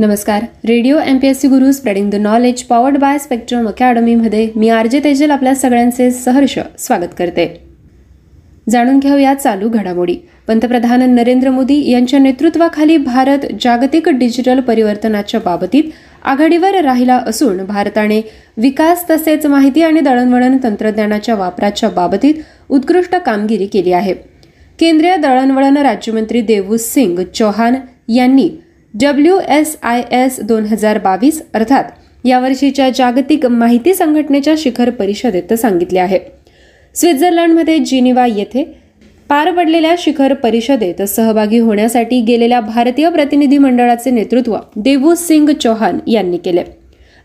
नमस्कार. Radio M P S C Guru spreading the knowledge powered by spectrum अकॅडमीमध्ये मी R J Tejal आपल्या सगळ्यांचे सहर्ष स्वागत करते. जाणून घेऊया चालू घडामोडी. पंतप्रधान नरेंद्र मोदी यांच्या नेतृत्वाखाली भारत जागतिक डिजिटल परिवर्तनाच्या बाबतीत आघाडीवर राहिला असून भारताने विकास तसेच माहिती आणि दळणवळण तंत्रज्ञानाच्या वापराच्या बाबतीत उत्कृष्ट कामगिरी केली आहे. केंद्रीय दळणवळण राज्यमंत्री देवूस सिंग चौहान यांनी डब्ल्यू एस आय एस दोन हजार बावीस अर्थात यावर्षीच्या जागतिक माहिती संघटनेच्या शिखर परिषदेत सांगितले आहे. स्वित्झर्लंडमध्ये जिनिवा येथे पार पडलेल्या शिखर परिषदेत सहभागी होण्यासाठी गेलेल्या भारतीय प्रतिनिधी मंडळाचे नेतृत्व देवू सिंग चौहान यांनी केले.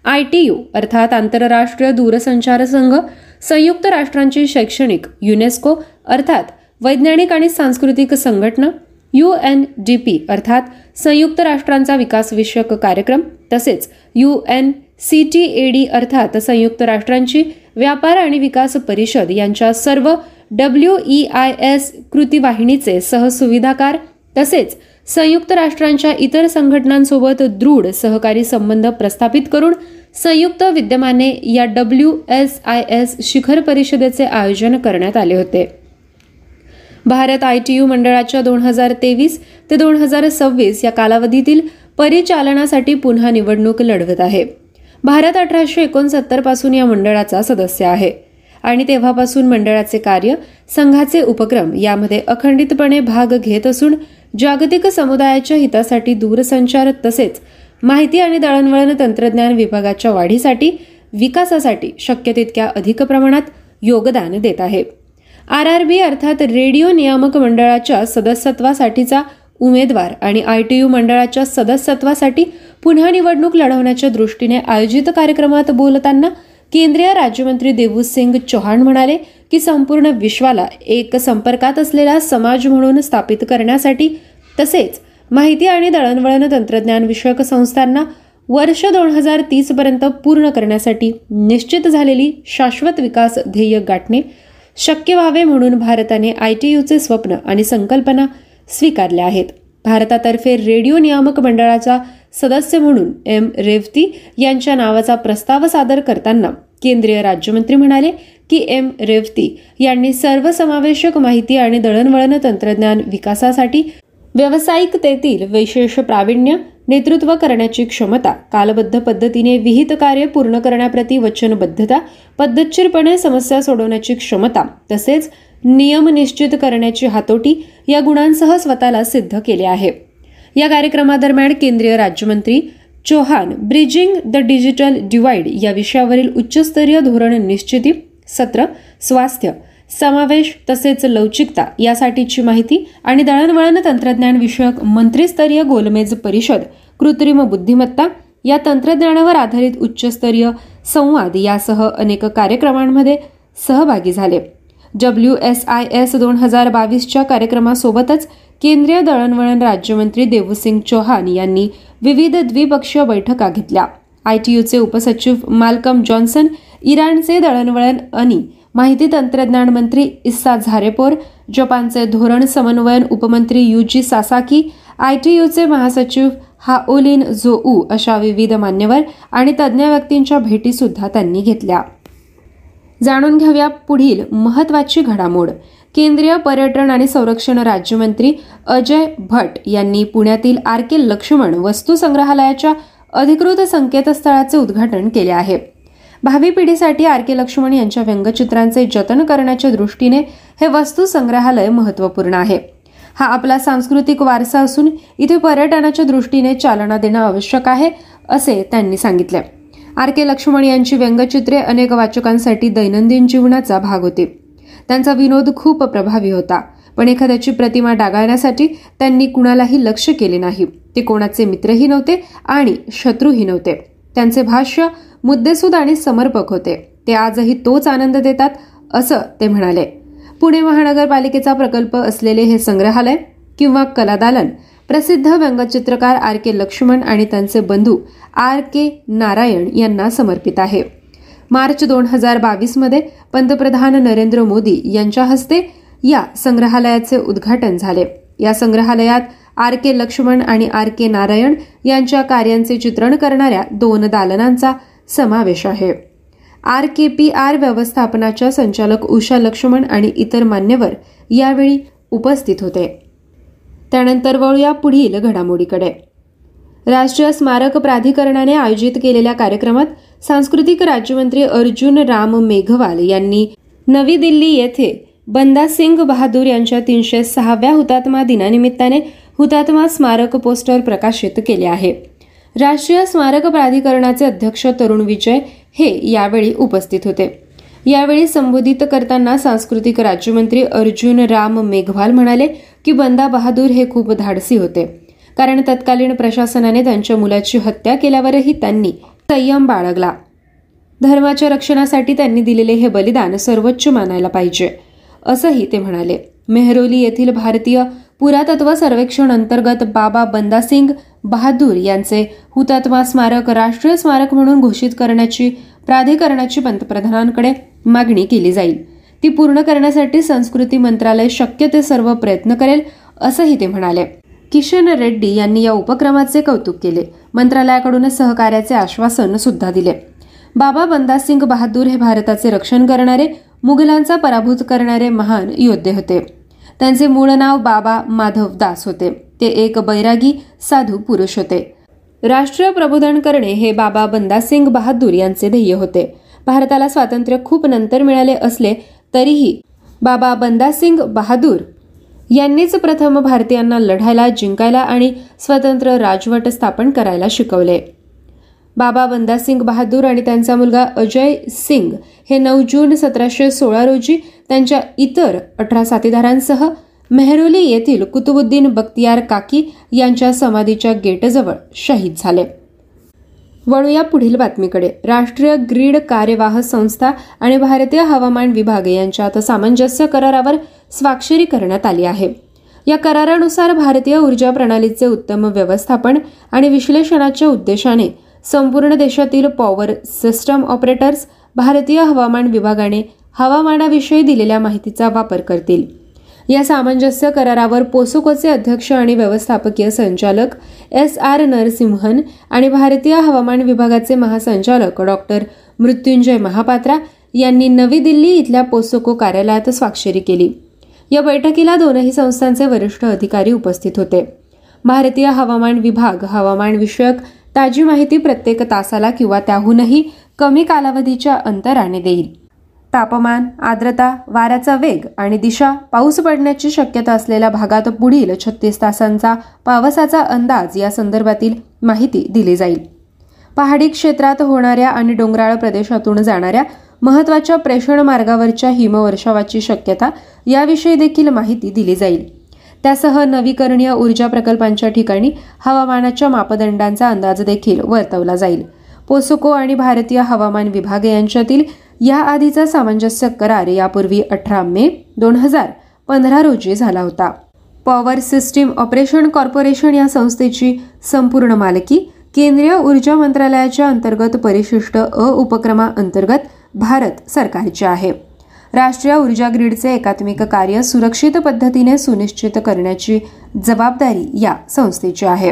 आय टी यू अर्थात आंतरराष्ट्रीय दूरसंचार संघ संयुक्त राष्ट्रांची शैक्षणिक युनेस्को अर्थात वैज्ञानिक आणि सांस्कृतिक संघटना यू एन डी पी अर्थात संयुक्त राष्ट्रांचा विकास विषयक कार्यक्रम तसेच U N C T A D अर्थात संयुक्त राष्ट्रांची व्यापार आणि विकास परिषद यांच्या सर्व डब्ल्यू ई आय एस कृतीवाहिनीचे सहसुविधाकार तसेच संयुक्त राष्ट्रांच्या इतर संघटनांसोबत दृढ सहकारी संबंध प्रस्थापित करून संयुक्त विद्यमाने या डब्ल्यू एस आय एस शिखर परिषदेचे आयोजन करण्यात आले होते. भारत आय टी यू मंडळाच्या दोन हजार तेवीस ते दोन हजार सव्वीस या कालावधीतील परिचालनासाठी पुन्हा निवडणूक लढवत आहे. भारत अठराशे एकोणसत्तरपासून या मंडळाचा सदस्य आहे आणि तेव्हापासून मंडळाचे कार्य संघाचे उपक्रम यामध्ये अखंडितपणे भाग घेत असून जागतिक समुदायाच्या हितासाठी दूरसंचार तसेच माहिती आणि दळणवळण तंत्रज्ञान विभागाच्या वाढीसाठी विकासासाठी शक्य तितक्या अधिक प्रमाणात योगदान देत आहे. आर आर बी अर्थात रेडिओ नियामक मंडळाच्या सदस्यत्वासाठीचा उमेदवार आणि आय टी यू मंडळाच्या सदस्यत्वासाठी पुन्हा निवडणूक लढवण्याच्या दृष्टीने आयोजित कार्यक्रमात बोलताना केंद्रीय राज्यमंत्री देवूसिंग चौहान म्हणाले की संपूर्ण विश्वाला एक संपर्कात असलेला समाज म्हणून स्थापित करण्यासाठी तसेच माहिती आणि दळणवळण तंत्रज्ञान विषयक संस्थांना वर्ष दोन हजार तीस पर्यंत पूर्ण करण्यासाठी निश्चित झालेली शाश्वत विकास ध्येय गाठणे शक्य व्हावे म्हणून भारताने आय टी यूचे स्वप्न आणि संकल्पना स्वीकारल्या आहेत. भारतातर्फे रेडिओ नियामक मंडळाचा सदस्य म्हणून एम. रेवती यांच्या नावाचा प्रस्ताव सादर करताना केंद्रीय राज्यमंत्री म्हणाले की एम. रेवती यांनी सर्वसमावेशक माहिती आणि दळणवळण तंत्रज्ञान विकासासाठी व्यावसायिकतेतील विशेष प्रावीण्य नेतृत्व करण्याची क्षमता कालबद्ध पद्धतीने विहित कार्य पूर्ण करण्याप्रती वचनबद्धता पद्धतशीरपणे समस्या सोडवण्याची क्षमता तसेच नियम निश्चित करण्याची हातोटी या गुणांसह स्वतःला सिद्ध केले आहे. या कार्यक्रमादरम्यान केंद्रीय राज्यमंत्री Chauhan bridging the digital divide या विषयावरील उच्चस्तरीय धोरण निश्चिती सत्र स्वास्थ्य समावेश तसेच लवचिकता यासाठीची माहिती आणि दळणवळण तंत्रज्ञान विषयक मंत्रीस्तरीय गोलमेज परिषद कृत्रिम बुद्धिमत्ता या तंत्रज्ञानावर आधारित उच्चस्तरीय संवाद यासह अनेक कार्यक्रमांमध्ये सहभागी झाले. डब्ल्यू एस आय एस दोन हजार बावीसच्या कार्यक्रमासोबतच केंद्रीय दळणवळण राज्यमंत्री देवसिंग चौहान यांनी विविध द्विपक्षीय बैठका घेतल्या. आयटीयूचे उपसचिव माल्कम जॉन्सन इराणचे दळणवळण आणि माहिती तंत्रज्ञान मंत्री इस्सा झारेपोर जपानचे धोरण समन्वयन उपमंत्री युजी सासाकी आयटीयूचे महासचिव हाओलिन झोऊ अशा विविध मान्यवर आणि तज्ज्ञ व्यक्तींच्या भेटी सुद्धा त्यांनी घेतल्या. जाणून घेऊया पुढील महत्वाची घडामोड. केंद्रीय पर्यटन आणि संरक्षण राज्यमंत्री अजय भट यांनी पुण्यातील आर के लक्ष्मण वस्तू संग्रहालयाच्या अधिकृत संकेतस्थळाचे उद्घाटन केले आहे. भावी पिढीसाठी आर के लक्ष्मण यांच्या व्यंगचित्रांचे जतन करण्याच्या दृष्टीने हे वस्तू संग्रहालय महत्त्वपूर्ण आहे. हा आपला सांस्कृतिक वारसा असून इथे पर्यटनाच्या दृष्टीने चालना देणं आवश्यक आहे असे त्यांनी सांगितले. आर के लक्ष्मण यांची व्यंगचित्रे अनेक वाचकांसाठी दैनंदिन जीवनाचा भाग होती. त्यांचा विनोद खूप प्रभावी होता पण एखाद्याची प्रतिमा डागाळण्यासाठी त्यांनी कुणालाही लक्ष केले नाही. ते कोणाचे मित्रही नव्हते आणि शत्रूही नव्हते. त्यांचे भाष्य मुद्देसूद आणि समर्पक होते. ते आजही तोच आनंद देतात असं ते म्हणाले. पुणे महानगरपालिकेचा प्रकल्प असलेले हे संग्रहालय किंवा कलादालन प्रसिद्ध व्यंगचित्रकार आर के लक्ष्मण आणि त्यांचे बंधू आर के नारायण यांना समर्पित आहे. मार्च दोन हजार बावीसमध्ये पंतप्रधान नरेंद्र मोदी यांच्या हस्ते या संग्रहालयाचे उद्घाटन झाले. या संग्रहालयात आर के लक्ष्मण आणि आर के नारायण यांच्या कार्यांचे चित्रण करणाऱ्या दोन दालनांचा समावेश आहे. आर के पी आर व्यवस्थापनाच्या संचालक उषा लक्ष्मण आणि इतर मान्यवर यावेळी उपस्थित होते. त्यानंतर वळूया पुढील घडामोडीकडे. राष्ट्रीय स्मारक प्राधिकरणाने आयोजित केलेल्या कार्यक्रमात सांस्कृतिक राज्यमंत्री अर्जुन राम मेघवाल यांनी नवी दिल्ली येथे बंदा सिंग बहादूर यांच्या तीनशे सहाव्या हुतात्मा दिनानिमित्ताने हुतात्मा स्मारक पोस्टर प्रकाशित केले आहे. राष्ट्रीय स्मारक प्राधिकरणाचे अध्यक्ष तरुण विजय हे यावेळी उपस्थित होते. यावेळी संबोधित करताना सांस्कृतिक राज्यमंत्री अर्जुन राम मेघवाल म्हणाले की बंदा बहादूर हे खूप धाडसी होते. कारण तत्कालीन प्रशासनाने त्यांच्या मुलाची हत्या केल्यावरही त्यांनी संयम बाळगला. धर्माच्या रक्षणासाठी त्यांनी दिलेले हे बलिदान सर्वोच्च मानायला पाहिजे. असंही ते म्हणाले. मेहरोली येथील भारतीय पुरातत्व सर्वेक्षण अंतर्गत बाबा बंदासिंग बहादूर यांचे हुतात्मा स्मारक राष्ट्रीय स्मारक म्हणून घोषित करण्याची प्राधिकरणाची पंतप्रधानांकडे मागणी केली जाईल. ती पूर्ण करण्यासाठी संस्कृती मंत्रालय शक्य ते सर्व प्रयत्न करेल असंही ते म्हणाले. किशन रेड्डी यांनी या उपक्रमाचे कौतुक केले. मंत्रालयाकडून सहकार्याचे आश्वासन सुद्धा दिले. बाबा बंदासिंग बहादूर हे भारताचे रक्षण करणारे मुघलांचा पराभूत करणारे महान योद्धे होते. त्यांचे मूळ नाव बाबा माधव दास होते. ते एक बैरागी साधू पुरुष होते. राष्ट्रीय प्रबोधन करणे हे बाबा बंदासिंग बहादूर यांचे ध्येय होते. भारताला स्वातंत्र्य खूप नंतर मिळाले असले तरीही बाबा बंदासिंग बहादूर यांनीच प्रथम भारतीयांना लढायला जिंकायला आणि स्वतंत्र राजवट स्थापन करायला शिकवले. बाबा बंदासिंग बहादूर आणि त्यांचा मुलगा अजय सिंग हे नऊ जून सतराशे सोळा रोजी त्यांच्या इतर अठरा साथीदारांसह मेहरोली येथील कुतुबुद्दीन बख्तियार काकी यांच्या समाधीच्या गेटजवळ शहीद झाले. वळूया पुढील बातमीकडे. राष्ट्रीय ग्रीड कार्यवाह संस्था आणि भारतीय हवामान विभाग यांच्यात सामंजस्य करारावर स्वाक्षरी करण्यात आली आहे. या करारानुसार भारतीय ऊर्जा प्रणालीचे उत्तम व्यवस्थापन आणि विश्लेषणाच्या उद्देशाने संपूर्ण देशातील पॉवर सिस्टम ऑपरेटर्स भारतीय हवामान विभागाने हवामानाविषयी दिलेल्या माहितीचा वापर करतील. या सामंजस्य करारावर पोसोकोचे अध्यक्ष आणि व्यवस्थापकीय संचालक एस आर नरसिंहन आणि भारतीय हवामान विभागाचे महासंचालक डॉक्टर मृत्युंजय महापात्रा यांनी नवी दिल्ली इथल्या पोसोको कार्यालयात स्वाक्षरी केली. या बैठकीला दोनही संस्थांचे वरिष्ठ अधिकारी उपस्थित होते. भारतीय हवामान विभाग हवामान विषयक ताजी माहिती प्रत्येक तासाला किंवा त्याहूनही कमी कालावधीच्या अंतराने देईल. तापमान आर्द्रता वाऱ्याचा वेग आणि दिशा पाऊस पडण्याची शक्यता असलेल्या भागात पुढील छत्तीस तासांचा पावसाचा अंदाज या संदर्भातील माहिती दिली जाईल. पहाडी क्षेत्रात होणाऱ्या आणि डोंगराळ प्रदेशातून जाणाऱ्या महत्त्वाच्या प्रेषण मार्गावरच्या हिमवर्षावाची शक्यता याविषयी देखील माहिती दिली जाईल. त्यासह नवीकरणीय ऊर्जा प्रकल्पांच्या ठिकाणी हवामानाच्या मापदंडांचा अंदाज देखील वर्तवला जाईल. पोसोको आणि भारतीय हवामान विभाग यांच्यातील या आधीचा सामंजस्य करार यापूर्वी अठरा मे दोन हजार पंधरा रोजी झाला होता. पॉवर सिस्टीम ऑपरेशन कॉर्पोरेशन या संस्थेची संपूर्ण मालकी केंद्रीय ऊर्जा मंत्रालयाच्या अंतर्गत परिशिष्ट अ उपक्रमाअंतर्गत भारत सरकारची आहे. राष्ट्रीय ऊर्जा ग्रीडचे एकात्मिक कार्य सुरक्षित पद्धतीने सुनिश्चित करण्याची जबाबदारी या संस्थेची आहे.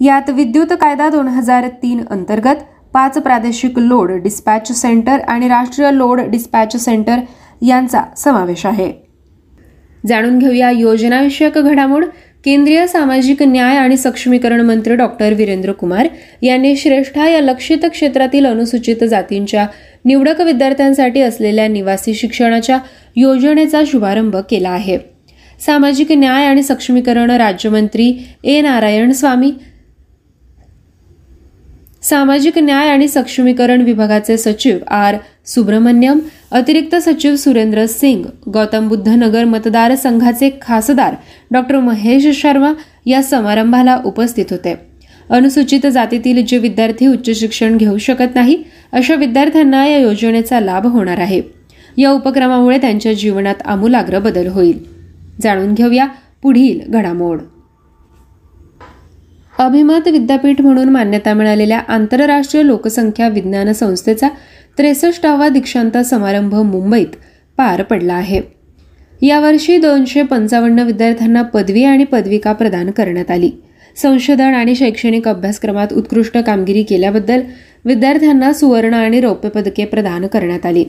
यात विद्युत कायदा दोन हजार तीन अंतर्गत पाच प्रादेशिक लोड डिस्पॅच सेंटर आणि राष्ट्रीय लोड डिस्पॅच सेंटर यांचा समावेश आहे. जाणून घेऊया योजनाविषयक घडामोड. केंद्रीय सामाजिक न्याय आणि सक्षमीकरण मंत्री डॉक्टर वीरेंद्र कुमार यांनी श्रेष्ठा या लक्षित क्षेत्रातील अनुसूचित जातींच्या निवडक विद्यार्थ्यांसाठी असलेल्या निवासी शिक्षणाच्या योजनेचा शुभारंभ केला आहे. सामाजिक न्याय आणि सक्षमीकरण राज्यमंत्री ए. नारायण स्वामी सामाजिक न्याय आणि सक्षमीकरण विभागाचे सचिव आर. सुब्रमण्यम अतिरिक्त सचिव सुरेंद्र सिंग गौतम बुद्ध नगर मतदारसंघाचे खासदार डॉक्टर महेश शर्मा या समारंभाला उपस्थित होते. अनुसूचित जातीतील जे विद्यार्थी उच्च शिक्षण घेऊ शकत नाही अशा विद्यार्थ्यांना या योजनेचा लाभ होणार आहे. या उपक्रमामुळे त्यांच्या जीवनात आमूलाग्र बदल होईल. जाणून घेऊया पुढील घडामोड. अभिमत विद्यापीठ म्हणून मान्यता मिळालेल्या आंतरराष्ट्रीय लोकसंख्या विज्ञान संस्थेचा त्रेसष्टावा दीक्षांत समारंभ मुंबईत पार पडला आहे. यावर्षी दोनशे पंचावन्न विद्यार्थ्यांना पदवी आणि पदविका प्रदान करण्यात आली. संशोधन आणि शैक्षणिक अभ्यासक्रमात उत्कृष्ट कामगिरी केल्याबद्दल विद्यार्थ्यांना सुवर्ण आणि रौप्य पदके प्रदान करण्यात आली.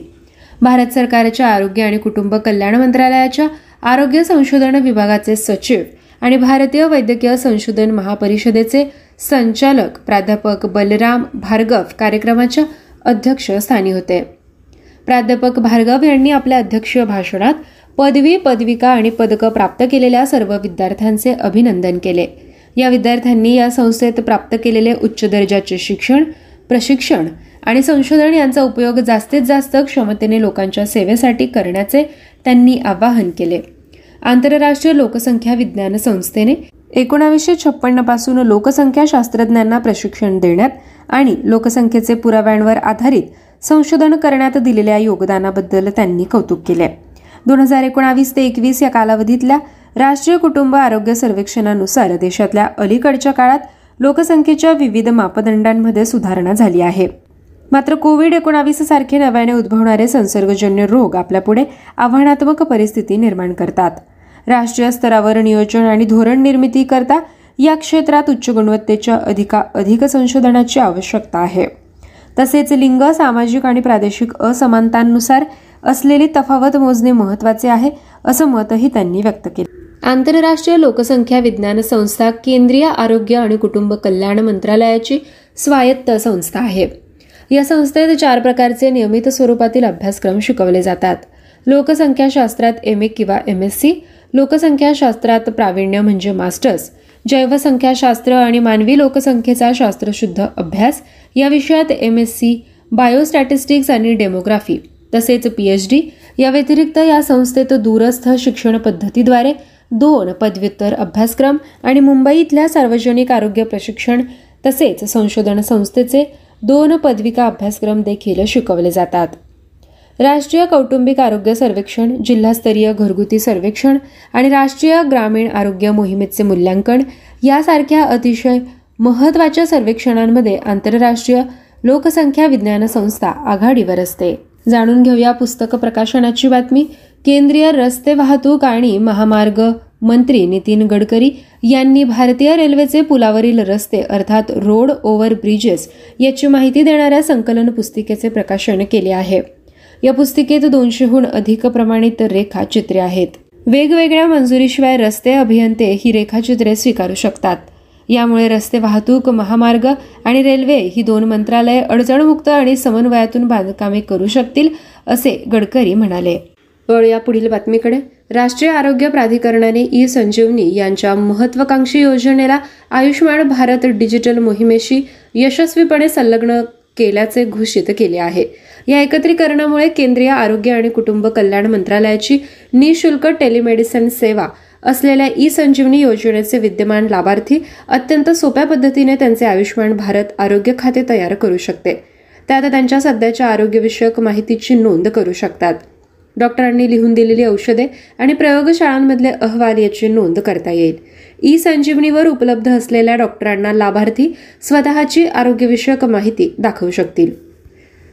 भारत सरकारच्या आरोग्य आणि कुटुंब कल्याण मंत्रालयाच्या आरोग्य संशोधन विभागाचे सचिव आणि भारतीय वैद्यकीय संशोधन महापरिषदेचे संचालक प्राध्यापक बलराम भार्गव कार्यक्रमाच्या अध्यक्षस्थानी होते. प्राध्यापक भार्गव यांनी आपल्या अध्यक्षीय भाषणात पदवी पदविका आणि पदकं प्राप्त केलेल्या सर्व विद्यार्थ्यांचे अभिनंदन केले. या विद्यार्थ्यांनी या संस्थेत प्राप्त केलेले उच्च दर्जाचे शिक्षण प्रशिक्षण आणि संशोधन यांचा उपयोग जास्तीत जास्त क्षमतेने लोकांच्या सेवेसाठी करण्याचे त्यांनी आवाहन केले. आंतरराष्ट्रीय लोकसंख्या विज्ञान संस्थेने एकोणावीसशे छप्पन्नपासून लोकसंख्या शास्त्रज्ञांना प्रशिक्षण देण्यात आणि लोकसंख्येचे पुराव्यांवर आधारित संशोधन करण्यात दिलेल्या योगदानाबद्दल त्यांनी कौतुक केले दोन हजार एकोणावीस ते एकवीस या कालावधीतल्या राष्ट्रीय कुटुंब आरोग्य सर्वेक्षणानुसार देशातल्या अलीकडच्या काळात लोकसंख्येच्या विविध मापदंडांमध्ये सुधारणा झाली आहे. मात्र कोविड एकोणावीस सारखे नव्याने उद्भवणारे संसर्गजन्य रोग आपल्यापुढे आव्हानात्मक परिस्थिती निर्माण करतात. राष्ट्रीय स्तरावर नियोजन आणि धोरण निर्मिती करता या क्षेत्रात उच्च गुणवत्तेच्या अधिका अधिक संशोधनाची आवश्यकता आहे. तसेच लिंग सामाजिक आणि प्रादेशिक असमानतांनुसार असलेली तफावत मोजणे महत्त्वाचे आहे असं मतही त्यांनी व्यक्त केलं. आंतरराष्ट्रीय लोकसंख्या विज्ञान संस्था केंद्रीय आरोग्य आणि कुटुंब कल्याण मंत्रालयाची स्वायत्त संस्था आहे. या संस्थेत चार प्रकारचे नियमित स्वरूपातील अभ्यासक्रम शिकवले जातात. लोकसंख्याशास्त्रात एम ए किंवा एम एस सी लोकसंख्याशास्त्रात प्रावीण्य म्हणजे मास्टर्स जैवसंख्याशास्त्र आणि मानवी लोकसंख्येचा शास्त्रशुद्ध अभ्यास या विषयात एम एस सी बायोस्टॅटिस्टिक्स आणि डेमोग्राफी तसेच पी एच डी या व्यतिरिक्त या संस्थेत दूरस्थ शिक्षण पद्धतीद्वारे दोन पदव्युत्तर अभ्यासक्रम आणि मुंबई इथल्या सार्वजनिक आरोग्य प्रशिक्षण तसेच संशोधन संस्थेचे दोन पदविका अभ्यासक्रम देखील शिकवले जातात. राष्ट्रीय कौटुंबिक आरोग्य सर्वेक्षण जिल्हास्तरीय घरगुती सर्वेक्षण आणि राष्ट्रीय ग्रामीण आरोग्य मोहिमेचे मूल्यांकन यासारख्या अतिशय महत्त्वाच्या सर्वेक्षणांमध्ये आंतरराष्ट्रीय लोकसंख्या विज्ञान संस्था आघाडीवर असते. जाणून घेऊया पुस्तक प्रकाशनाची बातमी. केंद्रीय रस्ते वाहतूक आणि महामार्ग मंत्री नितीन गडकरी यांनी भारतीय रेल्वेचे पुलावरील रस्ते अर्थात रोड ओव्हर ब्रिजेस याची माहिती देणाऱ्या संकलन पुस्तिकेचे प्रकाशन केले आहे. या पुस्तिकेत दोनशेहून अधिक प्रमाणित रेखाचित्रे आहेत. वेगवेगळ्या मंजुरीशिवाय रस्ते अभियंते ही रेखाचित्रे स्वीकारू शकतात. यामुळे रस्ते वाहतूक महामार्ग आणि रेल्वे ही दोन मंत्रालये अडचणमुक्त आणि समन्वयातून बांधकामे करू शकतील असे गडकरी म्हणाले. या पुढील बातमीकडे. राष्ट्रीय आरोग्य प्राधिकरणाने ई संजीवनी यांच्या महत्वाकांक्षी योजनेला आयुष्यमान भारत डिजिटल मोहिमेशी यशस्वीपणे संलग्न केल्याचे घोषित केले आहे. या एकत्रीकरणामुळे केंद्रीय आरोग्य आणि कुटुंब कल्याण मंत्रालयाची निशुल्क टेलिमेडिसिन सेवा असलेल्या ई संजीवनी योजनेचे विद्यमान लाभार्थी अत्यंत सोप्या पद्धतीने त्यांचे आयुष्यमान भारत आरोग्य खाते तयार करू शकते. त्यात त्यांच्या सध्याच्या आरोग्यविषयक माहितीची नोंद करू शकतात. डॉक्टरांनी लिहून दिलेली औषधे आणि प्रयोगशाळांमधले अहवाल याची नोंद करता येईल. ई संजीवनीवर उपलब्ध असलेल्या डॉक्टरांना लाभार्थी स्वतःची आरोग्यविषयक माहिती दाखवू शकतील.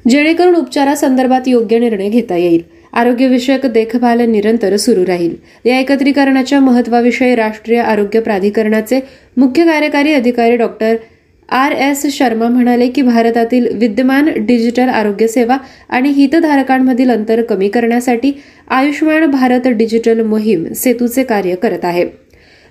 जेणेकरून उपचारासंदर्भात योग्य निर्णय घेता येईल. आरोग्यविषयक देखभाल निरंतर सुरू राहील. या एकत्रीकरणाच्या महत्वाविषयी राष्ट्रीय आरोग्य प्राधिकरणाचे मुख्य कार्यकारी अधिकारी डॉक्टर आर एस शर्मा म्हणाले की भारतातील विद्यमान डिजिटल आरोग्य सेवा आणि हितधारकांमधील अंतर कमी करण्यासाठी आयुष्यमान भारत डिजिटल मोहीम सेतूचे कार्य करत आहे.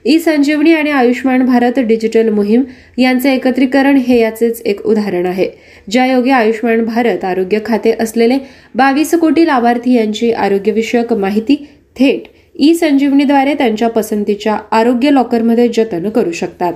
ई संजीवनी आणि आयुष्यमान भारत डिजिटल मोहीम यांचे एकत्रीकरण हे याचेच एक उदाहरण आहे. ज्यायोगे आयुष्यमान भारत आरोग्य खाते असलेले बावीस कोटी लाभार्थी यांची आरोग्यविषयक माहिती थेट ई संजीवनीद्वारे त्यांच्या पसंतीच्या आरोग्य लॉकरमध्ये जतन करू शकतात.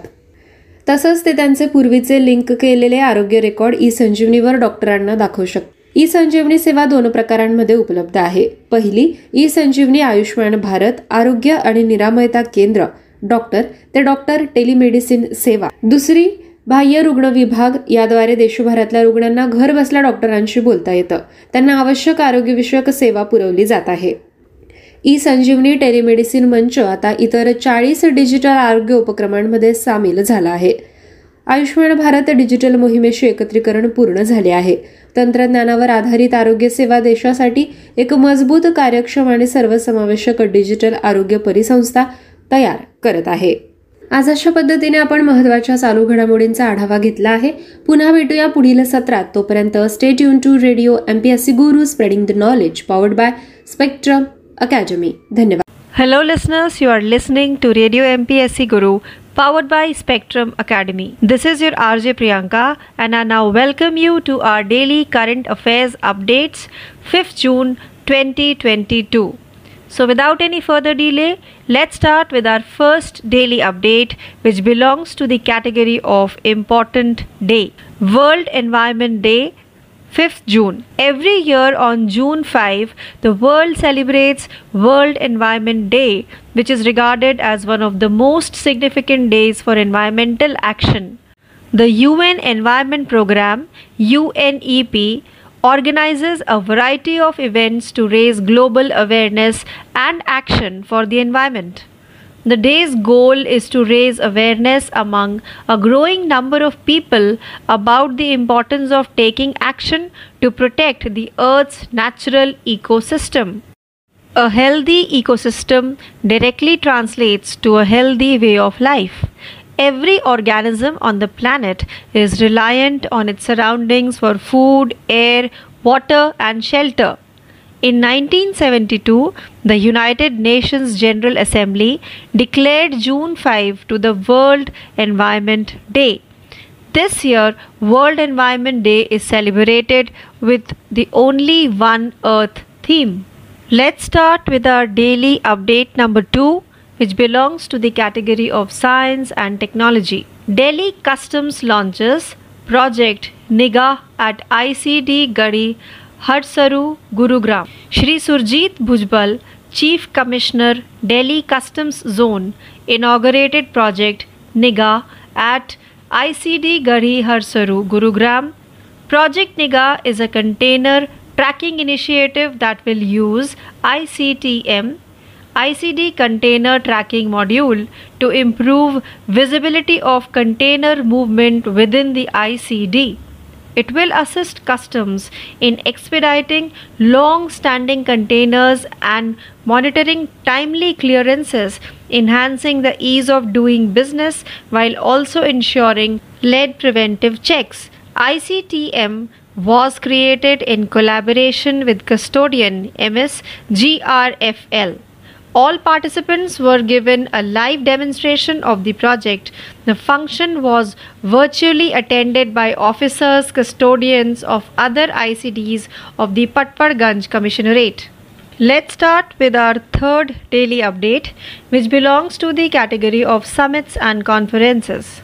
तसंच ते त्यांचे पूर्वीचे लिंक केलेले आरोग्य रेकॉर्ड ई संजीवनीवर डॉक्टरांना दाखवू शकतात. ई संजीवनी सेवा दोन प्रकारांमध्ये उपलब्ध आहे. पहिली ई संजीवनी आयुष्यमान भारत आरोग्य आणि निरामयता केंद्र. डॉक्टर ते डॉक्टर टेलिमेडिसिन सेवा. दुसरी बाह्य रुग्ण विभाग. याद्वारे देशभरातल्या रुग्णांना घर बसल्या डॉक्टरांशी बोलता येतं. त्यांना आवश्यक आरोग्यविषयक सेवा पुरवली जात आहे. ई संजीवनी टेलिमेडिसिन मंच आता इतर चाळीस डिजिटल आरोग्य उपक्रमांमध्ये सामील झाला आहे. आयुष्यमान भारत डिजिटल मोहिमेशी एकत्रीकरण पूर्ण झाले आहे. तंत्रज्ञानावर आधारित आरोग्य सेवा देशासाठी एक मजबूत कार्यक्षम आणि सर्वसमावेशक डिजिटल आरोग्य परिसंस्था तयार करत आहे. आज अशा पद्धतीने आपण महत्त्वाच्या चालू घडामोडींचा आढावा घेतला आहे. पुन्हा भेटूया पुढील सत्रात. तोपर्यंत stay युन to Radio M P S Guru spreading the knowledge powered by Spectrum academy धन्यवाद Hello, listeners. You are listening to Radio MPSC Guru, powered by Spectrum Academy. This is your RJ Priyanka, and I now welcome you to our daily current affairs updates, 5th June 2022. So, without any further delay, let's start with our first daily update, which belongs to the category of Important Day World Environment Day 5th June. Every year on June 5, the world celebrates World Environment Day, which is regarded as one of the most significant days for environmental action. The UN Environment Programme, UNEP, organizes a variety of events to raise global awareness and action for the environment. The day's goal is to raise awareness among a growing number of people about the importance of taking action to protect the Earth's natural ecosystem. A healthy ecosystem directly translates to a healthy way of life. Every organism on the planet is reliant on its surroundings for food, air, water, and shelter. In 1972, the United Nations General Assembly declared June 5 to the World Environment Day. This year, World Environment Day is celebrated with the only One Earth theme. Let's start with our daily update number 2, which belongs to the category of science and technology. Delhi Customs launches Project Nigah at ICD Garhi Harsaru, Gurugram. Shri Surjit Bhujbal, Chief Commissioner, Delhi Customs Zone, inaugurated Project Nigah at ICD Garhi Harsaru, Gurugram. Project Nigah is a container tracking initiative that will use ICTM ICD container tracking module to improve visibility of container movement within the ICD. It will assist customs in expediting long standing containers and monitoring timely clearances, enhancing the ease of doing business while also ensuring lead preventive checks. ICTM was created in collaboration with Custodian MS GRFL. All participants were given a live demonstration of the project. The function was virtually attended by officers, custodians of other ICDs of the Patparganj Commissionerate. Let's start with our third daily update, which belongs to the category of summits and conferences.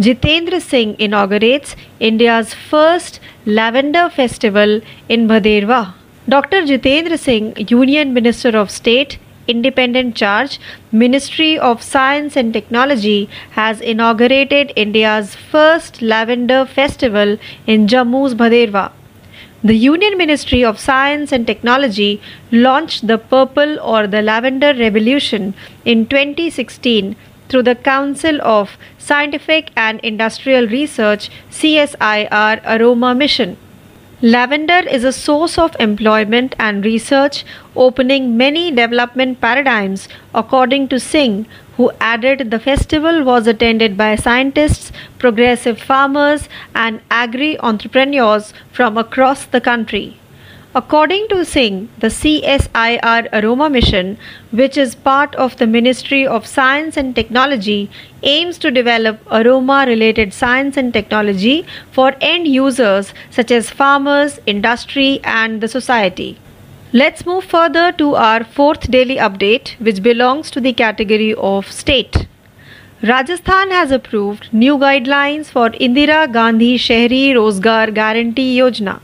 Jitendra Singh inaugurates India's first Lavender Festival in Bhaderwah. Dr. Jitendra Singh, Union Minister of State, independent charge, Ministry of Science and Technology has inaugurated India's first lavender festival in Jammu's Bhaderwah. The Union Ministry of Science and Technology launched the Purple or the Lavender Revolution in 2016 through the Council of Scientific and Industrial Research CSIR Aroma Mission. Lavender is a source of employment and research, opening many development paradigms, according to Singh, who added the festival was attended by scientists, progressive farmers, and agri entrepreneurs from across the country. According to Singh, the CSIR Aroma Mission, which is part of the Ministry of Science and Technology, aims to develop aroma related science and technology for end users such as farmers, industry, and the society. Let's move further to our fourth daily update, which belongs to the category of state. Rajasthan has approved new guidelines for Indira Gandhi Shehri Rozgar Guarantee Yojana.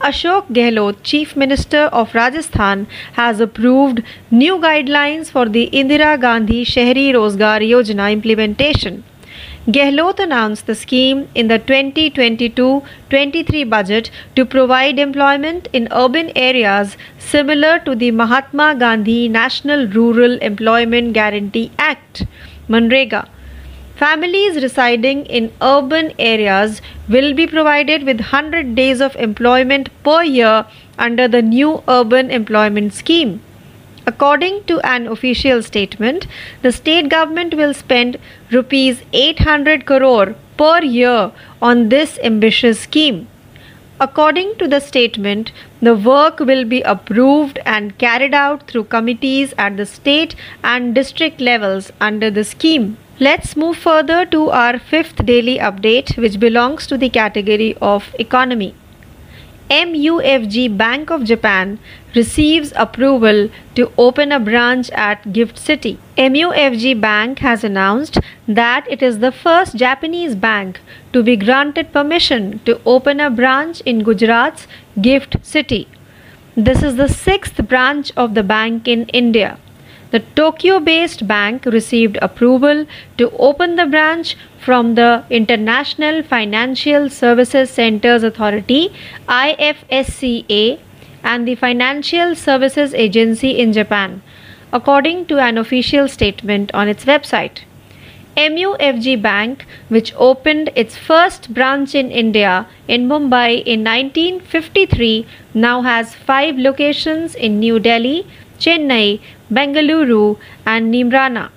Ashok Gehlot, Chief Minister of Rajasthan, has approved new guidelines for the Indira Gandhi Shehri Rozgar Yojana implementation. Gehlot announced the scheme in the 2022-23 budget to provide employment in urban areas similar to the Mahatma Gandhi National Rural Employment Guarantee Act, MNREGA. Families residing in urban areas will be provided with 100 days of employment per year under the new urban employment scheme. According to an official statement, the state government will spend rupees 800 crore per year on this ambitious scheme. According to the statement, the work will be approved and carried out through committees at the state and district levels under the scheme. Let's move further to our fifth daily update, which belongs to the category of economy. MUFG Bank of Japan receives approval to open a branch at Gift City. MUFG Bank has announced that it is the first Japanese bank to be granted permission to open a branch in Gujarat's Gift City. This is the sixth branch of the bank in India. The Tokyo based bank received approval to open the branch from the International Financial Services Centers Authority IFSCA and the Financial Services Agency in Japan, according to an official statement on its website. MUFG Bank, which opened its first branch in India in Mumbai in 1953, now has five locations in New Delhi, Chennai, Bengaluru, and Neemrana.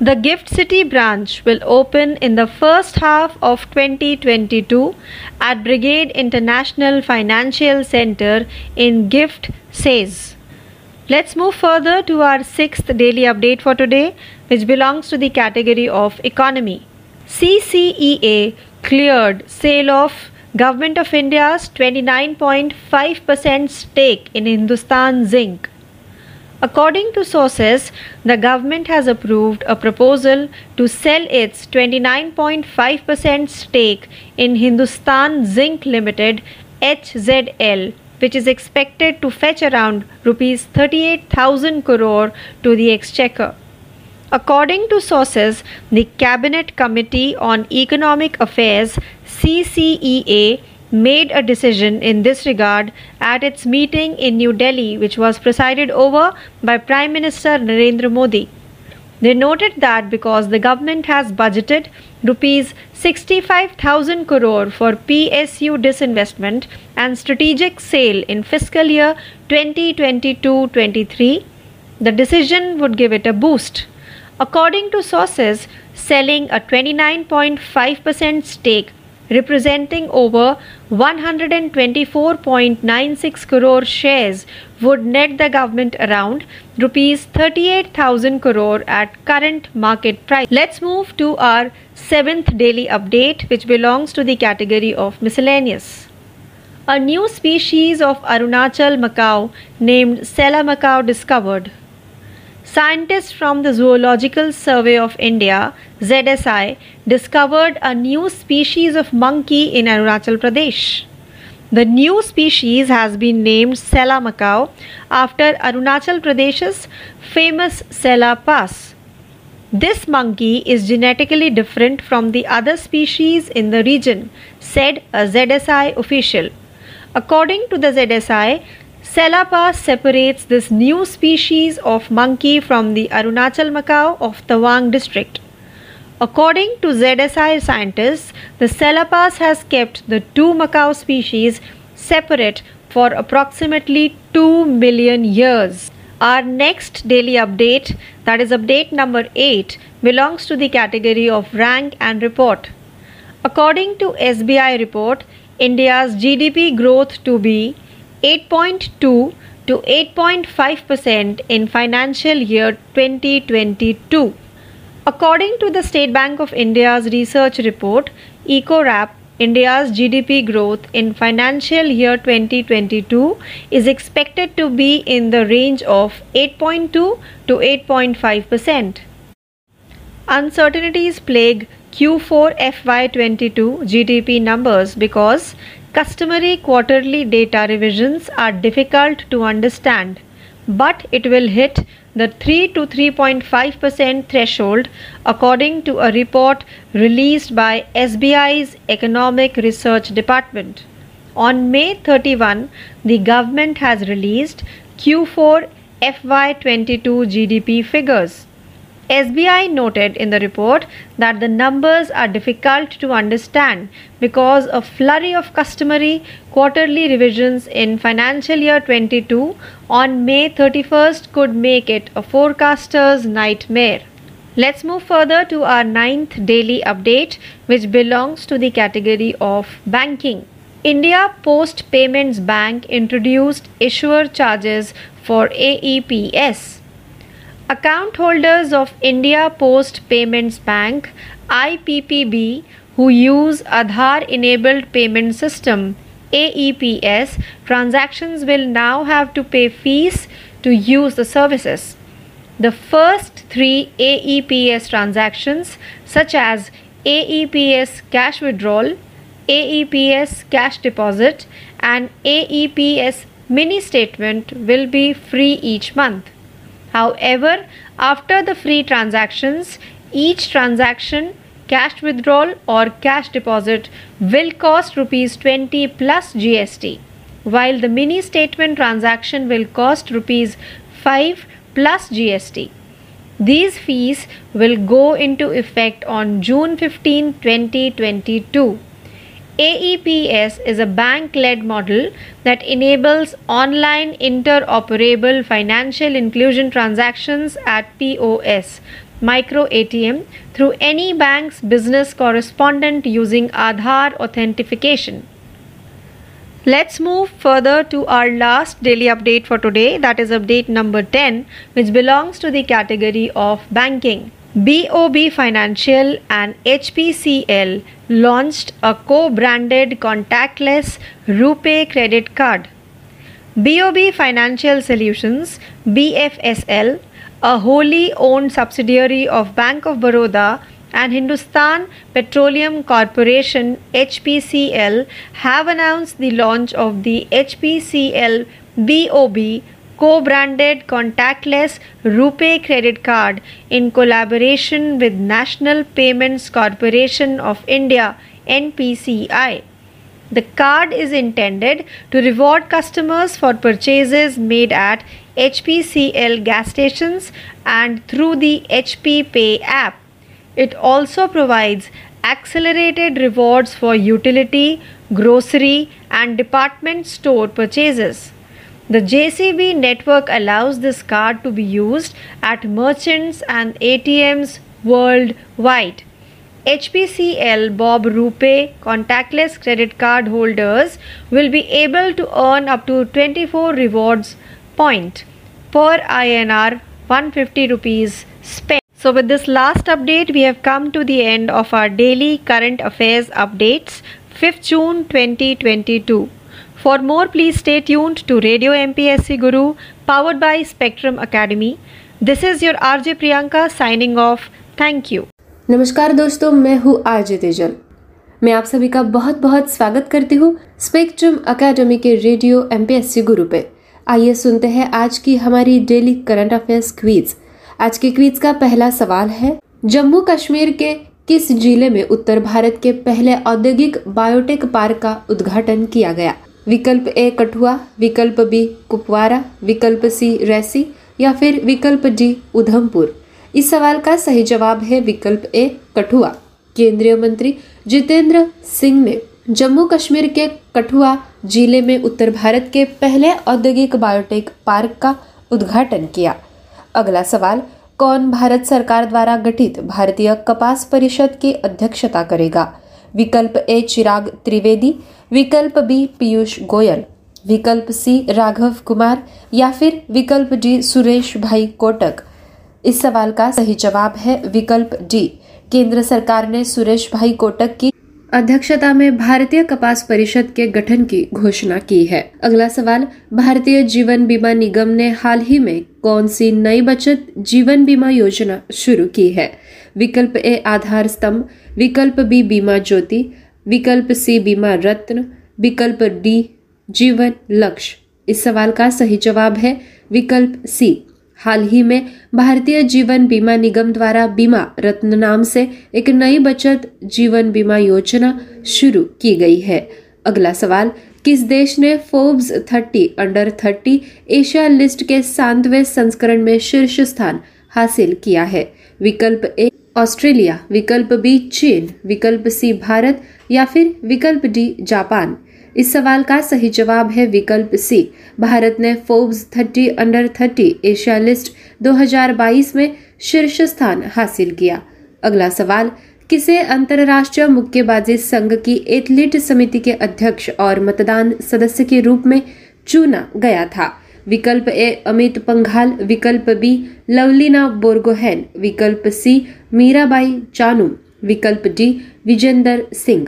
The Gift City branch will open in the first half of 2022 at Brigade International Financial Center in Gift City. Let's move further to our sixth daily update for today, which belongs to the category of economy. CCEA cleared sale of Government of India's 29.5% stake in Hindustan Zinc According to sources, the government has approved a proposal to sell its 29.5% stake in Hindustan Zinc Limited HZL which is expected to fetch around rupees 38000 crore to the exchequer. According to sources, the Cabinet Committee on Economic Affairs CCEA made a decision in this regard at its meeting in New Delhi, which was presided over by Prime Minister Narendra Modi. They noted that because the government has budgeted rupees 65,000 crore for PSU disinvestment and strategic sale in fiscal year 2022-23, the decision would give it a boost. According to sources, selling a 29.5% stake representing over 124.96 crore shares would net the government around rupees 38000 crore at current market price. Let's move to our seventh daily update which belongs to the category of miscellaneous. A new species of arunachal macaque named sela macaque discovered Scientists from the Zoological Survey of India, ZSI, discovered a new species of monkey in Arunachal Pradesh. The new species has been named Sela macaque after Arunachal Pradesh's famous Sela Pass. This monkey is genetically different from the other species in the region, said a ZSI official. According to the ZSI, Sela Pass separates this new species of monkey from the Arunachal macaque of Tawang district. According to ZSI scientists, the Sela Pass has kept the two macaque species separate for approximately 2 million years. Our next daily update, that is update number 8, belongs to the category of rank and report. According to SBI report, India's GDP growth to be 8.2 to 8.5% in financial year 2022. According to the State Bank of India's research report, Ecowrap, India's GDP growth in financial year 2022 is expected to be in the range of 8.2 to 8.5%. Uncertainties plague Q4 FY22 GDP numbers because Customary quarterly data revisions are difficult to understand, but it will hit the 3 to 3.5% threshold according to a report released by SBI's Economic Research Department. On May 31, the government has released Q4 FY22 GDP figures. SBI noted in the report that the numbers are difficult to understand because a flurry of customary quarterly revisions in financial year 22 on May 31st could make it a forecaster's nightmare. Let's move further to our ninth daily update, which belongs to the category of banking. India Post Payments Bank introduced issuer charges for AEPS. Account holders of India Post Payments Bank IPPB who use Aadhaar enabled payment system AEPS transactions will now have to pay fees to use the services. The first three AEPS transactions, such as AEPS cash withdrawal, AEPS cash deposit, and AEPS mini statement, will be free each month. However, after the free transactions, each transaction, cash withdrawal or cash deposit will cost rupees 20 plus GST, while the mini statement transaction will cost rupees 5 plus GST. These fees will go into effect on June 15, 2022. AEPS is a bank led model that enables online interoperable financial inclusion transactions at POS micro ATM through any bank's business correspondent using Aadhaar authentication. Let's move further to our last daily update for today, that is update number 10, which belongs to the category of banking. BOB Financial and HPCL launched a co branded contactless RuPay credit card. BOB Financial Solutions BFSL, a wholly owned subsidiary of Bank of Baroda, and Hindustan Petroleum Corporation HPCL have announced the launch of the HPCL BOB co-branded contactless RuPay credit card in collaboration with National Payments Corporation of India NPCI. The card is intended to reward customers for purchases made at HPCL gas stations and through the HP Pay app. It also provides accelerated rewards for utility, grocery, and department store purchases. The JCB network allows this card to be used at merchants and ATMs worldwide. HPCL Bob RuPay contactless credit card holders will be able to earn up to 24 rewards point per INR 150 rupees spent. So, with this last update, we have come to the end of our daily current affairs updates 5th June 2022. For more, please stay tuned to Radio MPSC Guru powered by Spectrum Academy. This is your RJ Priyanka signing off. Thank you. नमस्कार दोस्तों मैं हूँ RJ Tejal मैं आप सभी का बहुत बहुत स्वागत करती हूँ स्पेक्ट्रम अकेडमी के रेडियो एमपीएससी गुरु पे आइए सुनते हैं आज की हमारी डेली करंट अफेयर्स क्वीज आज के क्वीज का पहला सवाल है जम्मू कश्मीर के किस ज़िले में उत्तर भारत के पहले औद्योगिक बायोटेक पार्क का उद्घाटन किया गया विकल्प ए कठुआ, विकल्प बी कुपवारा, विकल्प सी रैसी या फिर विकल्प डी उधमपुर। इस सवाल का सही जवाब है विकल्प ए कठुआ। केंद्रीय मंत्री जितेंद्र सिंह ने जम्मू कश्मीर के कठुआ ज़िले में उत्तर भारत के पहले औद्योगिक बायोटेक पार्क का उद्घाटन किया। अगला सवाल, कौन भारत सरकार द्वारा गठित भारतीय कपास परिषद की अध्यक्षता करेगा? विकल्प ए चिराग त्रिवेदी, विकल्प बी पीयूष गोयल, विकल्प सी राघव कुमार, या फिर विकल्प डी सुरेश भाई कोटक। इस सवाल का सही जवाब है विकल्प डी। केंद्र सरकार ने सुरेश भाई कोटक की अध्यक्षता में भारतीय कपास परिषद के गठन की घोषणा की है। अगला सवाल, भारतीय जीवन बीमा निगम ने हाल ही में कौन सी नई बचत जीवन बीमा योजना शुरू की है? विकल्प ए, आधार स्तंभ, विकल्प बी, बीमा ज्योति, विकल्प सी, बीमा रत्न, विकल्प डी, जीवन लक्ष्य। इस सवाल का सही जवाब है विकल्प सी। हाल ही में भारतीय जीवन बीमा निगम द्वारा बीमा रत्न नाम से एक नई बचत जीवन बीमा योजना शुरू की गई है। अगला सवाल, किस देश ने फोर्ब्स 30 अंडर 30 एशिया लिस्ट के सांतवे संस्करण में शीर्ष स्थान हासिल किया है? विकल्प ए, ऑस्ट्रेलिया। विकल्प बी, चीन। विकल्प सी, भारत या फिर विकल्प डी, जापान? इस सवाल का सही जवाब है विकल्प सी। भारत ने फोर्ब्स 30 अंडर 30 एशिया लिस्ट 2022 में शीर्ष स्थान हासिल किया। अगला सवाल, किसे अंतरराष्ट्रीय मुक्केबाजी संघ की एथलीट समिति के अध्यक्ष और मतदान सदस्य के रूप में चुना गया था? विकल्प ए, अमित पंघाल। विकल्प बी, लवलीना बोरगोहेन। विकल्प सी, मीराबाई चानू विकल्प डी, विजेंदर सिंह।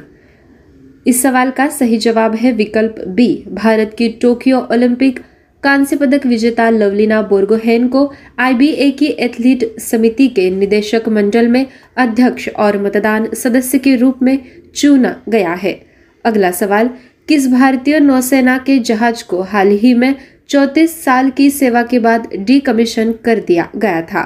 इस सवाल का सही जवाब है विकल्प बी। भारत की टोक्यो ओलंपिक कांस्य पदक विजेता लवलीना बोरगोहेन को आईबीए की एथलीट समिति के निदेशक मंडल में अध्यक्ष और मतदान सदस्य के रूप में चुना गया है। अगला सवाल, किस भारतीय नौसेना के जहाज़ को हाल ही में चौतीस साल की सेवा के बाद डीकमीशन कर दिया गया था?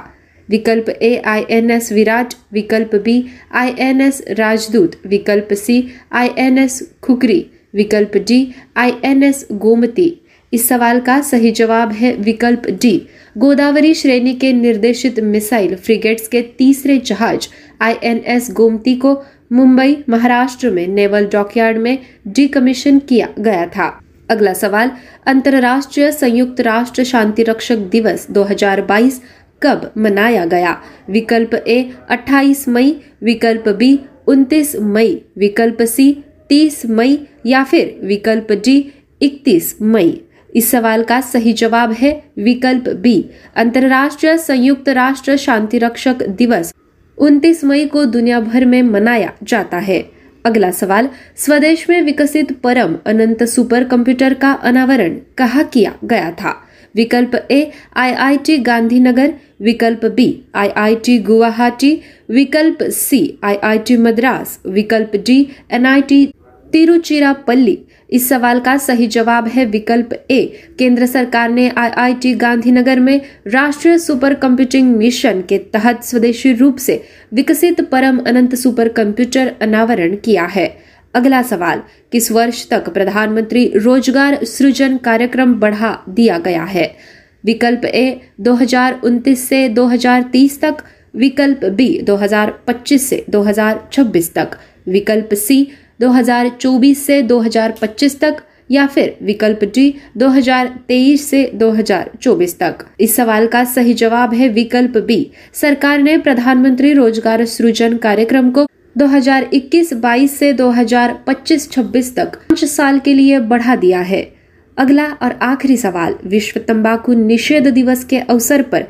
विकल्प A I N S Viraat विकल्प B I N S Rajdoot, विकल्प C I N S Khukri, विकल्प D I N S Gomati. इस सवाल का सही जवाब है विकल्प डी। गोदावरी श्रेणी के निर्देशित मिसाइल फ्रिगेट्स के तीसरे जहाज़ आईएनएस गोमती को मुंबई, महाराष्ट्र में नेवल डॉकयार्ड में डीकमीशन किया गया था। अगला सवाल, अंतरराष्ट्रीय संयुक्त राष्ट्र शांति रक्षक दिवस 2022 कब मनाया गया? विकल्प ए 28 मई, विकल्प बी 29 मई, विकल्प सी 30 मई, या फिर विकल्प डी 31 मई। इस सवाल का सही जवाब है विकल्प बी, अंतरराष्ट्रीय संयुक्त राष्ट्र शांति रक्षक दिवस। 29 मई को दुनिया भर में मनाया जाता है। अगला सवाल, स्वदेश में विकसित परम अनंत सुपर कंप्यूटर का अनावरण कहा किया गया था? विकल्प ए आईआईटी गांधीनगर, विकल्प बी आईआईटी गुवाहाटी, विकल्प सी आईआईटी मद्रास, विकल्प डी एनआईटी तिरुचिरापल्ली। इस सवाल का सही जवाब है विकल्प ए। केंद्र सरकार ने आईआईटी गांधीनगर में राष्ट्रीय सुपर कंप्यूटिंग मिशन के तहत स्वदेशी रूप से विकसित परम अनंत सुपर कंप्यूटर अनावरण किया है। अगला सवाल, किस वर्ष तक प्रधानमंत्री रोज़गार सृजन कार्यक्रम बढ़ा दिया गया है? विकल्प ए 2029 से 2030 तक। विकल्प बी 2025 से 2026 तक। विकल्प सी 2024 से 2025 तक। या फिर विकल्प डी 2023 से 2024 तक। इस सवाल का सही जवाब है विकल्प बी। सरकार ने प्रधानमंत्री रोज़गार सृजन कार्यक्रम को 2021-22 से 2025-26 तक पाँच साल के लिए बढ़ा दिया है। अगला और आखिरी सवाल, विश्व तंबाकू निषेध दिवस के अवसर पर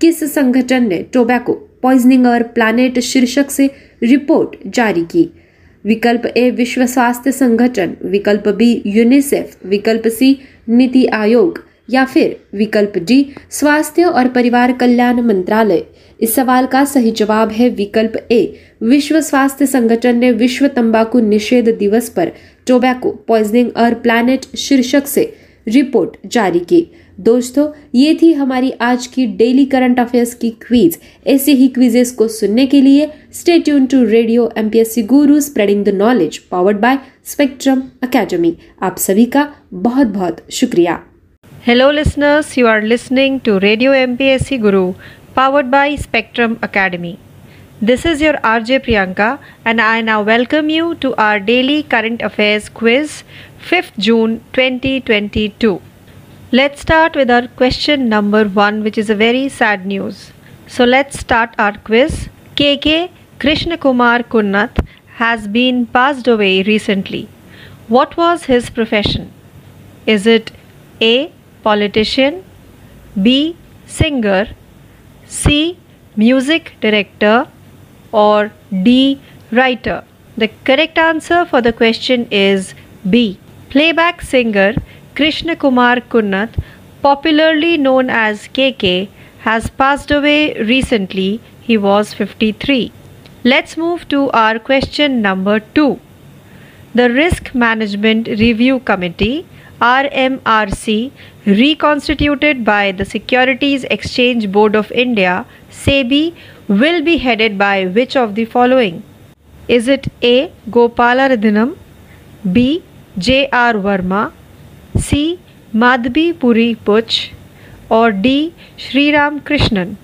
किस संगठन ने टोबैको पॉइजनिंग और प्लानेट शीर्षक से रिपोर्ट जारी की? विकल्प ए, विश्व स्वास्थ्य संगठन, विकल्प बी, यूनिसेफ, विकल्प सी, नीति आयोग। या फिर विकल्प डी, स्वास्थ्य और परिवार कल्याण मंत्रालय। इस सवाल का सही जवाब है विकल्प ए, विश्व स्वास्थ्य संगठन ने विश्व तंबाकू निषेध दिवस पर टोबैको पॉइजनिंग और प्लैनेट शीर्षक से रिपोर्ट जारी की। दोस्तों, ये थी हमारी आज की डेली करंट अफेयर्स की क्वीज। ऐसे ही क्विजेस को सुनने के लिए stay tune to Radio MPSC Guru spreading the knowledge powered by Spectrum Academy आप सभी का बहुत बहुत शुक्रिया। Hello, listeners. You are listening to Radio MPSC Guru, powered by Spectrum Academy. This is your RJ Priyanka, and I now welcome you to our daily current affairs quiz, 5th June 2022. Let's start with our question number one, which is a very sad news. So, let's start our quiz. KK Krishna Kumar Kunnath has been passed away recently. What was his profession? Is it A politician, B. singer, C. music director, or D. writer? The correct answer for the question is B. Playback singer Krishna Kumar Kunnath, popularly known as KK, has passed away recently. He was 53. Let's move to our question number 2. The Risk Management Review Committee RMRC reconstituted by the Securities Exchange Board of India SEBI will be headed by which of the following is it A Gopalaradhinam B J R Verma C Madhvi Puri Buch or D Sri Ram Krishnan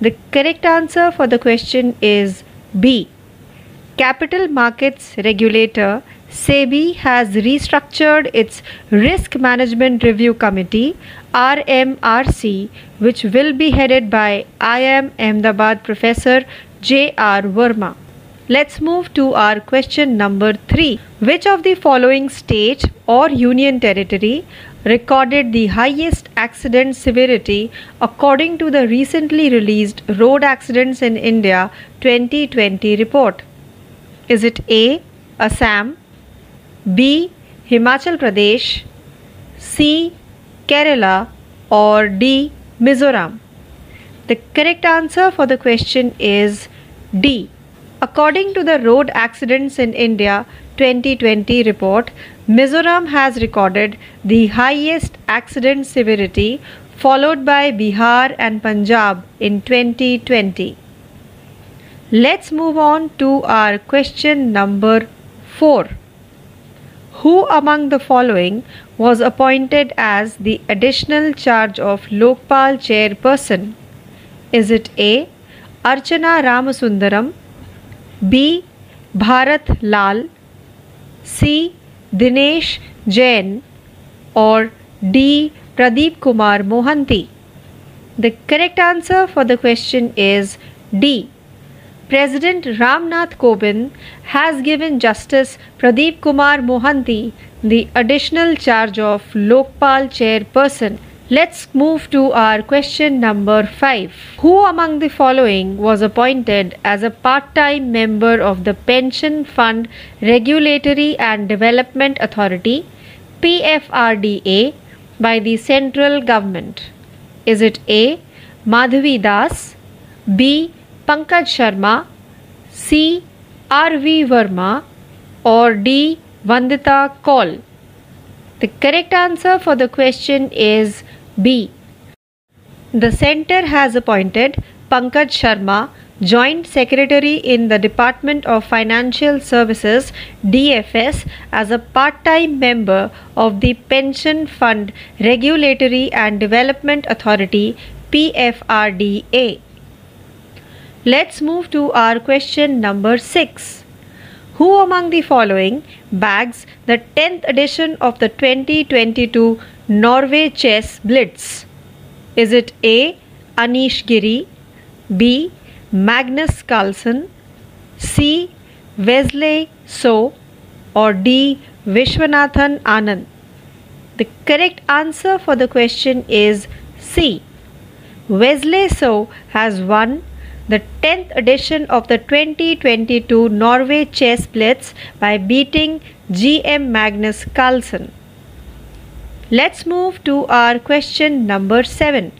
The correct answer for the question is B. Capital Markets Regulator SEBI has restructured its Risk Management Review Committee RMRC which will be headed by IIM Ahmedabad professor J R Verma. Let's move to our question number 3. Which of the following state or union territory recorded the highest accident severity according to the recently released Road Accidents in India 2020 report? Is it A. Assam, B. Himachal Pradesh, C. Kerala, or D. Mizoram? The correct answer for the question is D. According to the Road Accidents in India 2020 report, Mizoram has recorded the highest accident severity, followed by Bihar and Punjab in 2020. Let's move on to our question number 4. Who among the following was appointed as the additional charge of Lokpal chairperson? Is it A. Archana Ramasundaram, B. Bharat Lal, C. Dinesh Jain, or D. Pradeep Kumar Mohanty? The correct answer for the question is D. President Ramnath Kovind has given Justice Pradeep Kumar Mohanty the additional charge of Lokpal chairperson. Let's move to our question number 5. Who among the following was appointed as a part time member of the Pension Fund Regulatory and Development Authority PFRDA by the central government? Is it A. Madhavi Das, B. Pankaj Sharma, C. R. V. Verma, or D. Vandita Kaul? The correct answer for the question is B. The center has appointed Pankaj Sharma, Joint Secretary in the Department of Financial Services DFS, as a part time member of the Pension Fund Regulatory and Development Authority PFRDA. Let's move to our question number 6. Who among the following bags the 10th edition of the 2022 Norway Chess Blitz? Is it A. Anish Giri, B. Magnus Carlsen, C. Wesley So, or D. Viswanathan Anand? The correct answer for the question is C. Wesley So has won the 10th edition of the 2022 Norway Chess Blitz by beating GM Magnus Carlsen. Let's move to our question number 7.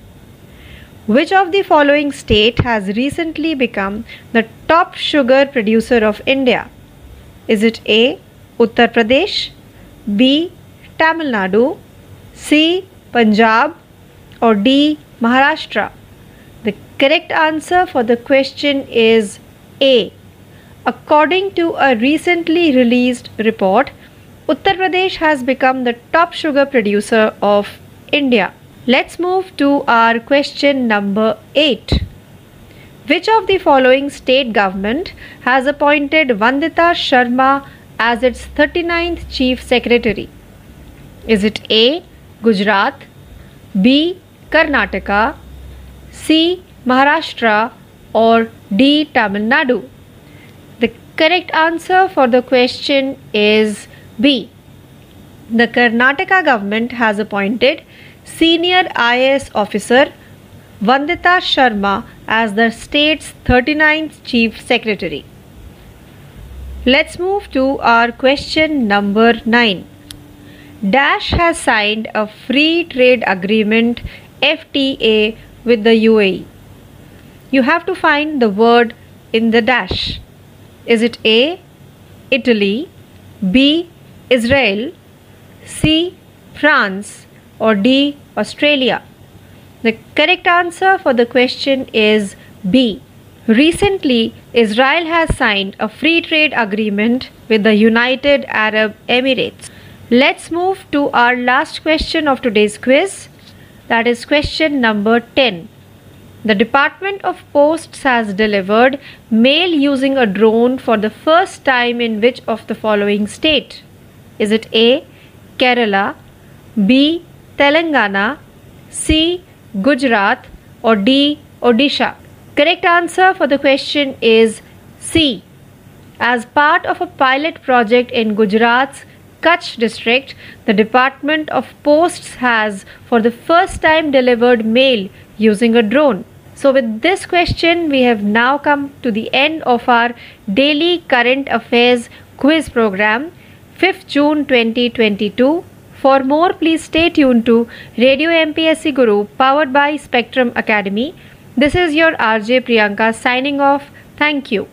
Which of the following state has recently become the top sugar producer of India? Is it A. Uttar Pradesh, B. Tamil Nadu, C. Punjab, or D. Maharashtra? Correct answer for the question is A. According to a recently released report, Uttar Pradesh has become the top sugar producer of India. Let's move to our question number 8. Which of the following state government has appointed Vandita Sharma as its 39th chief secretary? Is it A. Gujarat, B. Karnataka, C. Maharashtra, or D. Tamil Nadu? The correct answer for the question is B. The Karnataka government has appointed senior IAS officer Vandita Sharma as the state's 39th chief secretary. Let's move to our question number 9. Dash has signed a free trade agreement FTA with the UAE. You have to find the word in the dash. Is it A. Italy, B. Israel, C. France, or D. Australia? The correct answer for the question is B. Recently, Israel has signed a free trade agreement with the United Arab Emirates. Let's move to our last question of today's quiz. That is question number 10. The Department of Posts has delivered mail using a drone for the first time in which of the following state? Is it A. Kerala, B. Telangana, C. Gujarat, or D. Odisha? Correct answer for the question is C. As part of a pilot project in Gujarat's Kutch district, the Department of Posts has for the first time delivered mail using a drone. So, with this question, we have now come to the end of our daily current affairs quiz program, 5th June 2022. For more, please stay tuned to Radio MPSC Guru powered by Spectrum Academy. This is your RJ Priyanka signing off. Thank you.